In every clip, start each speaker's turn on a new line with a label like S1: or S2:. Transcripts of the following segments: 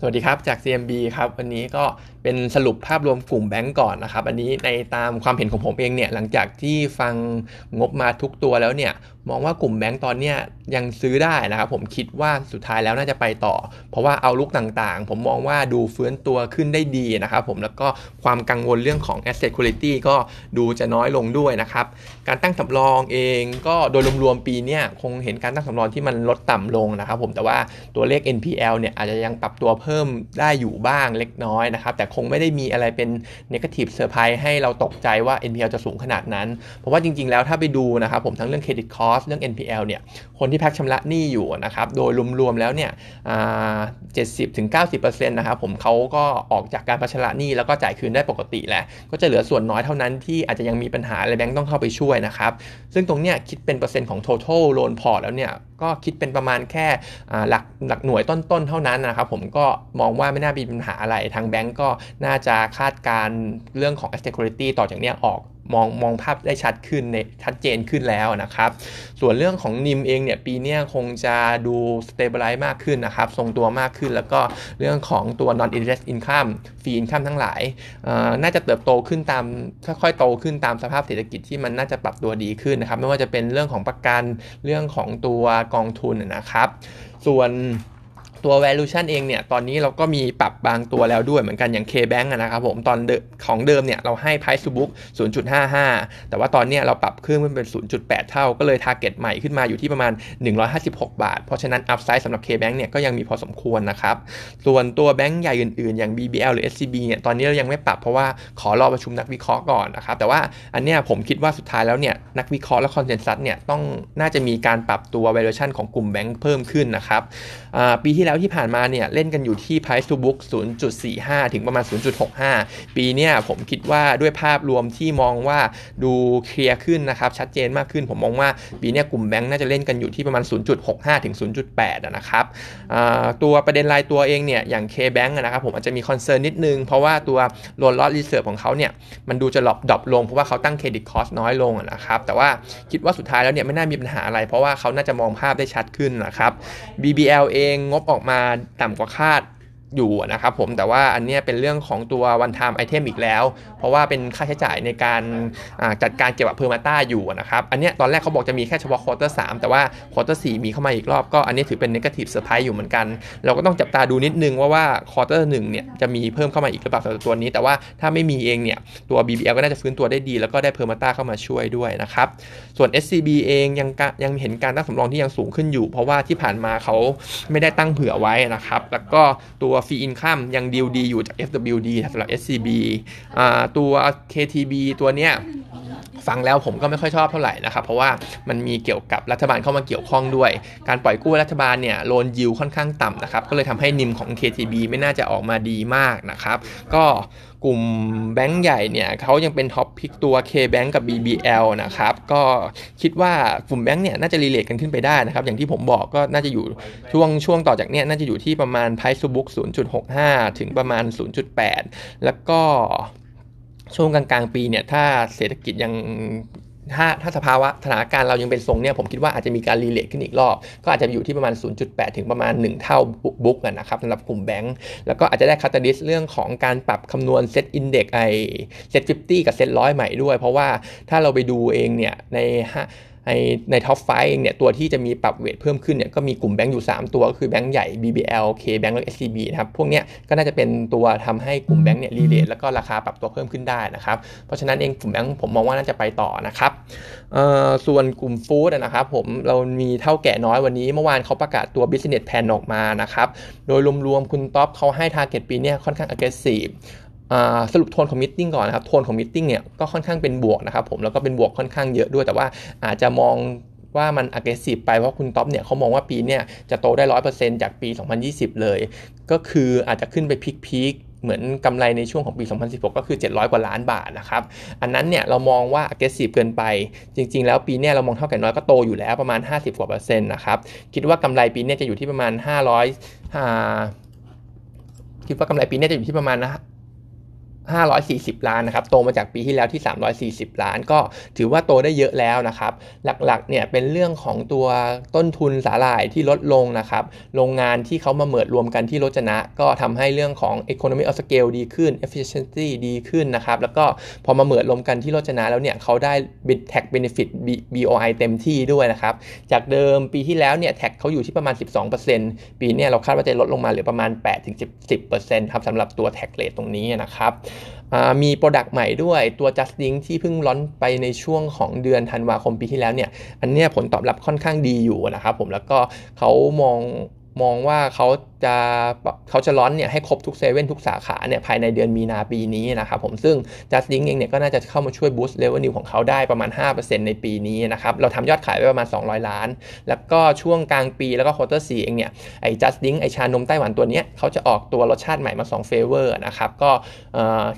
S1: สวัสดีครับ จาก CMB ครับ วันนี้ก็ เป็นสรุปภาพรวมกลุ่มแบงก์ก่อนนะครับ อันนี้ในตามความเห็นของผมเองเนี่ยหลังจากที่ฟังงบมาทุกตัวแล้วเนี่ยมองว่ากลุ่มแบงก์ตอนเนี้ยยังซื้อได้นะครับผมคิดว่าสุดท้ายแล้วน่าจะไปต่อ เพราะว่าเอาลุกต่างๆ ผมมองว่าดูฟื้นตัวขึ้นได้ดีนะครับผมแล้วก็ความกังวลเรื่องของ asset quality ก็ดูจะน้อยลงด้วยนะครับการตั้งสำรองเองก็โดยรวมๆปีนี้คงเห็นการตั้งสำรองที่มันลดต่ำลงนะครับผมแต่ว่าตัวเลข NPL เนี่ยอาจจะยังปรับตัวเพิ่มได้อยู่บ้างเล็กน้อยนะครับแต่คงไม่ได้มีอะไรเป็น negative surprise ให้เราตกใจว่า NPL จะสูงขนาดนั้น เพราะว่าจริงๆ แล้วถ้าไปดูนะครับผมทั้งเรื่อง credit cost เรื่อง NPL เนี่ยคนที่พักชำระหนี้อยู่นะครับโดยรวมๆแล้วเนี่ยเจ็ดสิบถึงเก้าสิบเปอร์เซ็นต์นะครับผมเขาก็ออกจากการพักชำระหนี้แล้วก็จ่ายคืนได้ปกติแหละ ก็จะเหลือส่วนน้อยเท่านั้นที่อาจจะยังมีปัญหาอะไรแบงก์ต้องเข้าไปช่วยนะครับซึ่งตรงเนี้ยคิดเป็นเปอร์เซ็นต์ของ total loan port แล้วเนี่ยก็คิดเป็นประมาณแค่หลักหลักหน่วยต้นๆ เท่านั้นนะครับผมก็มองว่าไม่น่ามีปัญหาอะไรทางแบงก์ก็น่าจะคาดการเรื่องของ asset quality ต่อจากนี้ออกมองมองภาพได้ชัดขึ้นในชัดเจนขึ้นแล้วนะครับ ส่วนเรื่องของนิมเองเนี่ยปีนี้คงจะดู stabilize มากขึ้นนะครับ ทรงตัวมากขึ้นแล้วก็เรื่องของตัว non interest income fee income ทั้งหลาย น่าจะเติบโตขึ้นตามค่อยๆโตขึ้นตามสภาพเศรษฐกิจที่มันน่าจะปรับตัวดีขึ้นนะครับ ไม่ว่าจะเป็นเรื่องของประกันเรื่องของตัวกองทุนนะครับ ส่วน ตัว valuation เองเนี่ย ตอนนี้เราก็มีปรับบางตัวแล้วด้วยเหมือนกันอย่าง K-Bank นะครับผม ตอนของเดิมเนี่ย เราให้ price to book 0.55 แต่ว่าตอนนี้เราปรับขึ้นเป็น 0.8 เท่า ก็เลย target ใหม่ขึ้นมาอยู่ที่ประมาณ 156 บาท เพราะฉะนั้น upside สำหรับ K-Bank เนี่ย ก็ยังมีพอสมควรนะครับ ส่วนตัวแบงก์ใหญ่อื่นๆ อย่าง BBL หรือ SCB เนี่ย ตอนนี้เรายังไม่ปรับเพราะว่าขอรอประชุมนักวิเคราะห์ก่อนนะครับ แต่ว่าอันเนี้ยผมคิดว่าสุดท้ายแล้วเนี่ย นักวิเคราะห์และ consensus เนี่ย ต้องน่าจะมีการปรับตัว valuation ของกลุ่มแบงก์เพิ่มขึ้นนะครับปีที่แล้วที่ผ่านมาเนี่ยเล่นกันอยู่ที่ price to book 0.45 ถึงประมาณ 0.65 ปีเนี่ยผมคิดว่าด้วยภาพรวมที่มองว่าดูเคลียร์ขึ้นนะครับ ชัดเจนมากขึ้น ผมมองว่าปีนี้กลุ่มแบงค์น่าจะเล่นกันอยู่ที่ประมาณ 0.65 ถึง 0.8 นะครับตัวประเด็นรายตัวเองเนี่ยอย่าง K-Bank นะครับผมอาจจะมีคอนเซิร์นนิดนึง เพราะว่าตัวloan loss reserve ของเขาเนี่ยมันดูจะ drop ลง เพราะว่าเขาตั้ง credit cost น้อยลงนะครับแต่ว่าคิดว่าสุดท้ายแล้วเนี่ยไม่น่ามีปัญหาอะไร เพราะว่าเขาน่าจะมองภาพได้ชัดขึ้นนะครับ BBL เองงบออกมาต่ำกว่าคาด อยู่นะครับผมแต่ว่าอันนี้เป็นเรื่องของตัว one-time item อีกแล้ว เพราะว่าเป็นค่าใช้จ่ายในการจัดการเก็บ Permata อยู่นะครับ อันนี้ตอนแรกเขาบอกจะมีแค่เฉพาะ quarter สามแต่ว่า quarter สี่มีเข้ามาอีกรอบก็อันนี้ถือเป็น negative surprise อยู่เหมือนกัน เราก็ต้องจับตาดูนิดนึงว่าว่า quarter หนึ่งเนี่ยจะมีเพิ่มเข้ามาอีกหรือเปล่าสำหรับตัวนี้ แต่ว่าถ้าไม่มีเองเนี่ยตัว BBL ก็น่าจะฟื้นตัวได้ดี แล้วก็ได้ Permata เข้ามาช่วยด้วยนะครับส่วน SCB เองยังยังเห็นการตั้งสำรองที่ยังสูงขึ้นอยู่ เพราะว่าที่ผ่านมาเขาไม่ได้ตั้งเผื่อไว้นะครับแล้วก็ตัว fee income ยังดีลดีอยู่จาก FWD สำหรับ SCB ตัว KTB ตัวเนี้ย ฟังแล้วผมก็ไม่ค่อยชอบเท่าไหร่นะครับ เพราะว่ามันมีเกี่ยวกับรัฐบาลเข้ามาเกี่ยวข้องด้วย การปล่อยกู้รัฐบาลเนี่ย loan yield ค่อนข้างต่ำนะครับ ก็เลยทำให้ NIM ของ KTB ไม่น่าจะออกมาดีมากนะครับ ก็กลุ่มแบงก์ใหญ่เนี่ยเขายังเป็น top pick ตัว K-Bank กับ BBL นะครับ ก็คิดว่ากลุ่มแบงก์เนี่ยน่าจะ re-rate กันขึ้นไปได้นะครับ อย่างที่ผมบอกก็น่าจะอยู่ช่วงช่วงต่อจากเนี้ยน่าจะอยู่ที่ประมาณ price to book 0.65 ถึงประมาณ 0.8 แล้วก็ ช่วงกลางๆ ปีเนี่ยถ้าเศรษฐกิจยังถ้าถ้าสภาวะสถานการณ์เรายังเป็นทรงเนี่ยผมคิดว่าอาจจะมีการ re-rate ขึ้นอีกรอบ ก็อาจจะอยู่ที่ประมาณ 0.8 ถึงประมาณ 1 เท่า book นะครับสำหรับกลุ่มแบงก์แล้วก็อาจจะได้ catalyst เรื่องของการปรับคำนวณ SET index ไอ SET fifty กับเซตร้อยใหม่ด้วย เพราะว่าถ้าเราไปดูเองเนี่ยใน ในใน top five เองเนี่ยตัวที่จะมีปรับ weight เพิ่มขึ้นเนี่ยก็มีกลุ่มแบงก์อยู่ 3 ตัว ก็คือแบงก์ใหญ่ BBL K Bank และ SCB นะครับพวกเนี้ยก็น่าจะเป็นตัวทำให้กลุ่มแบงก์เนี่ย re-rate แล้วก็ราคาปรับตัวเพิ่มขึ้นได้นะครับเพราะฉะนั้นเองกลุ่มแบงก์ผมมองว่าน่าจะไปต่อนะครับส่วนกลุ่ม food นะครับผมเรามีเถ้าแก่น้อยวันนี้เมื่อวานเขาประกาศตัว business plan ออกมานะครับโดยรวมๆคุณท็อปเขาให้ target ปีนี้ค่อนข้าง aggressive สรุปโทนของ meeting ก่อนนะครับ โทนของ meeting เนี่ยก็ค่อนข้างเป็นบวกนะครับผมแล้วก็เป็นบวกค่อนข้างเยอะด้วย แต่ว่าอาจจะมองว่ามัน aggressive ไปเพราะคุณท็อปเนี่ยเขามองว่าปีเนี่ยจะโตได้ร้อยเปอร์เซ็นต์จากปี 2020 เลย ก็คืออาจจะขึ้นไปพีคๆเหมือนกำไรในช่วงของปี 2016 ก็คือ 700 กว่าล้านบาทนะครับ อันนั้นเนี่ยเรามองว่า aggressive เกินไป จริง ๆ แล้วปีนี้เรามองเท่าแก่น้อยก็โตอยู่แล้วประมาณ 50 กว่าเปอร์เซ็นต์นะครับ คิดว่ากำไรปีนี้จะอยู่ที่ประมาณ 500คิดว่ากำไรปีนี้จะอยู่ที่ประมาณนะ 540 ล้านนะครับ โตมาจากปีที่แล้วที่ 340 ล้าน ก็ถือว่าโตได้เยอะแล้วนะครับ หลักๆ เนี่ยเป็นเรื่องของตัวต้นทุนสาหร่ายที่ลดลงนะครับ โรงงานที่เขามาเมิดรวมกันที่รจนะ ก็ทำให้เรื่องของ economy of scale ดีขึ้น efficiency ดีขึ้นนะครับ แล้วก็พอมาเมิดรวมกันที่รจนะแล้วเนี่ยเขาได้ tax benefit BOI เต็มที่ด้วยนะครับ จากเดิมปีที่แล้วเนี่ย tax เขาอยู่ที่ประมาณ 12%ปีนี้เราคาดว่าจะลดลงมาเหลือประมาณ8-10%ครับสำหรับตัว tax rate ตรงนี้นะครับมี product ใหม่ด้วยตัว Just Drink ที่เพิ่ง launch ไปในช่วงของเดือนธันวาคมปีที่แล้วเนี่ย อันนี้ผลตอบรับค่อนข้างดีอยู่นะครับผมแล้วก็เขามองมองว่าเขาจะเขาจะ launch เนี่ยให้ครบทุกเซเว่นทุกสาขาเนี่ยภายในเดือนมีนาปีนี้นะครับผมซึ่ง Just Drink เองเนี่ยก็น่าจะเข้ามาช่วย boost revenue ของเขาได้ประมาณ 5%ในปีนี้นะครับเราทำยอดขายไปประมาณ 200 ล้าน แล้วก็ช่วงกลางปีแล้วก็ quarter สี่เองเนี่ยไอ้ Just Drink ไอ้ชานมไต้หวันตัวเนี้ยเขาจะออกตัวรสชาติใหม่มา2 flavor นะครับก็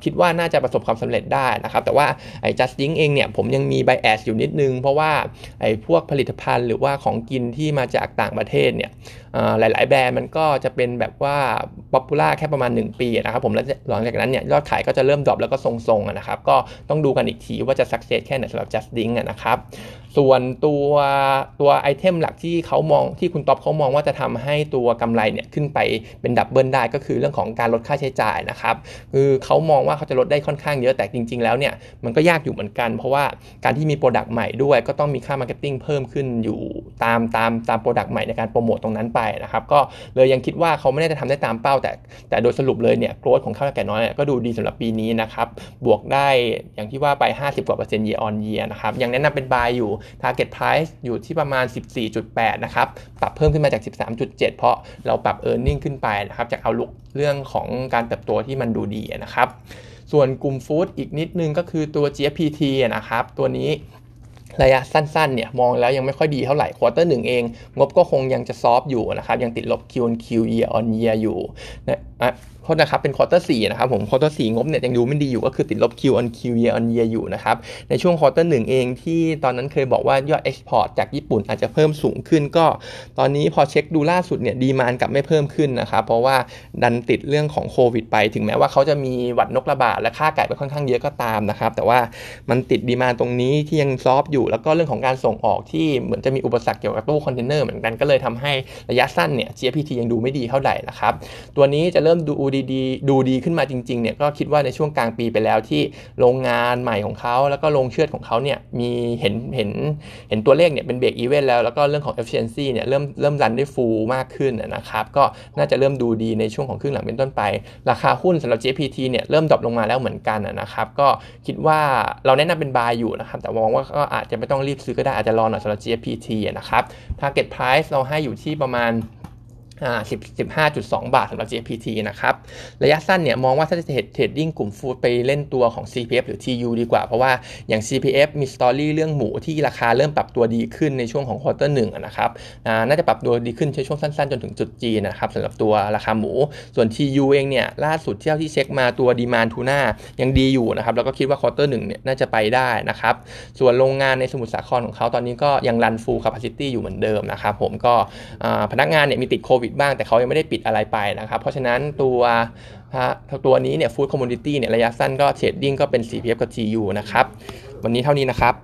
S1: คิดว่าน่าจะประสบความสำเร็จได้นะครับแต่ว่าไอ้ Just Drink เองเนี่ยผมยังมี bias อยู่นิดนึง เพราะว่าไอ้พวกผลิตภัณฑ์หรือว่าของกินที่มาจากต่างประเทศเนี่ยหลาย ๆ แบรนด์มันก็จะเป็นแบบว่า popular แค่ประมาณ 1 ปีนะครับผมแล้วหลังจากนั้นเนี่ยยอดขายก็จะเริ่ม drop แล้วก็ทรงๆนะครับก็ต้องดูกันอีกทีว่าจะ success แค่ไหนสำหรับ Just Drink นะครับส่วนตัวตัว item หลักที่เขามองที่คุณท็อปเขามองว่าจะทำให้ตัวกำไรเนี่ยขึ้นไปเป็น double ได้ก็คือเรื่องของการลดค่าใช้จ่ายนะครับคือเขามองว่าเขาจะลดได้ค่อนข้างเยอะแต่จริง ๆ แล้วเนี่ยมันก็ยากอยู่เหมือนกัน เพราะว่าการที่มี product ใหม่ด้วยก็ต้องมีค่า marketing เพิ่มขึ้นอยู่ตามตามตาม product ใหม่ในการโปรโมตตรงนั้นไปนะครับก็เลยยังคิดว่าเขาไม่ได้จะทำได้ตามเป้า แต่แต่โดยสรุปเลยเนี่ย growth ของเถ้าแก่น้อยก็ดูดีสำหรับปีนี้นะครับ บวกได้อย่างที่ว่าไป 50 กว่าเปอร์เซ็นต์ year on year นะครับ ยังแนะนำเป็น buy อยู่ target price อยู่ที่ประมาณ 14.8 นะครับ ปรับเพิ่มขึ้นมาจาก 13.7 เพราะเราปรับ e a r n i n g ขึ้นไปนะครับ จาก outlook เรื่องของการเติบโตที่มันดูดีนะครับ ส่วนกลุ่ม food อีกนิดนึงก็คือตัว GFPT นะครับ ตัวนี้ ระยะสั้นๆเนี่ยมองแล้วยังไม่ค่อยดีเท่าไหร่ quarter หนึ่งเอง งบก็คงยังจะ soft อยู่นะครับ ยังติดลบ Q on Q year on year อยู่นะ โทษนะครับเป็น quarter สี่นะครับผม quarter สี่งบเนี่ยยังดูไม่ดีอยู่ก็คือติดลบ Q on Q year on year อยู่นะครับในช่วง quarter หนึ่งเองที่ตอนนั้นเคยบอกว่ายอด export จากญี่ปุ่นอาจจะเพิ่มสูงขึ้นก็ ตอนนี้พอเช็กดูล่าสุดเนี่ย demand กลับไม่เพิ่มขึ้นนะครับเพราะว่าดันติดเรื่องของโควิดไป ถึงแม้ว่าเขาจะมีหวัดนกระบาดและฆ่าไก่ไปค่อนข้างเยอะก็ตามนะครับแต่ว่ามันติด demand ตรงนี้ที่ยัง soft อยู่ แล้วก็เรื่องของการส่งออกที่เหมือนจะมีอุปสรรคเกี่ยวกับตู้คอนเทนเนอร์เหมือนกันก็เลยทำให้ระยะสั้นเนี่ย GFPT ยังดูไม่ดีเท่าไหร่นะครับตัวนี้จะเริ่มดูดีๆ ดูดีขึ้นมาจริงๆเนี่ยก็คิดว่าในช่วงกลางปีไปแล้วที่โรงงานใหม่ของเขาแล้วก็โรงเชือดของเขาเนี่ยมีเห็นเห็นเห็นตัวเลขเนี่ยเป็น break even แล้วแล้วก็เรื่องของ efficiency เนี่ยเริ่มเริ่ม run ได้ full มากขึ้นนะครับก็น่าจะเริ่มดูดีในช่วงของครึ่งหลังเป็นต้นไป ราคาหุ้นสำหรับ GFPT เนี่ยเริ่ม drop ลงมาแล้วเหมือนกันนะครับก็คิดว่าเราแนะนำเป็น buy อยู่นะครับแต่มองว่าก็อาจจะไม่ต้องรีบซื้อก็ได้อาจจะรอหน่อยสำหรับ GFPT นะครับ target price เราให้อยู่ที่ประมาณ 10 15.2 บาทสำหรับ GFPT นะครับ ระยะสั้นเนี่ยมองว่าถ้าจะ trading กลุ่ม food ไปเล่นตัวของ CPF หรือ TU ดีกว่า เพราะว่าอย่าง CPF มี story เรื่องหมูที่ราคาเริ่มปรับตัวดีขึ้นในช่วงของ quarter หนึ่งนะครับน่าจะปรับตัวดีขึ้นในช่วงสั้นๆ จนถึงตรุษจีนะครับสำหรับตัวราคาหมู ส่วน TU เองเนี่ยล่าสุดเท่าเท่าที่เช็กมาตัว demand ทูน่ายังดีอยู่นะครับแล้วก็คิดว่า quarter หนึ่งเนี่ยน่าจะไปได้นะครับส่วนโรงงานในสมุทรสาครของเขาตอนนี้ก็ยัง run full capacity อยู่เหมือนเดิมนะครับผมก็พนักงานเนี่ยมีติดโควิดบ้าง แต่เขายังไม่ได้ปิดอะไรไปนะครับ เพราะฉะนั้นตัวตัวนี้เนี่ย food commodity เนี่ยระยะสั้นก็ trading ก็เป็น CPF กับ TU นะครับ วันนี้เท่านี้นะครับ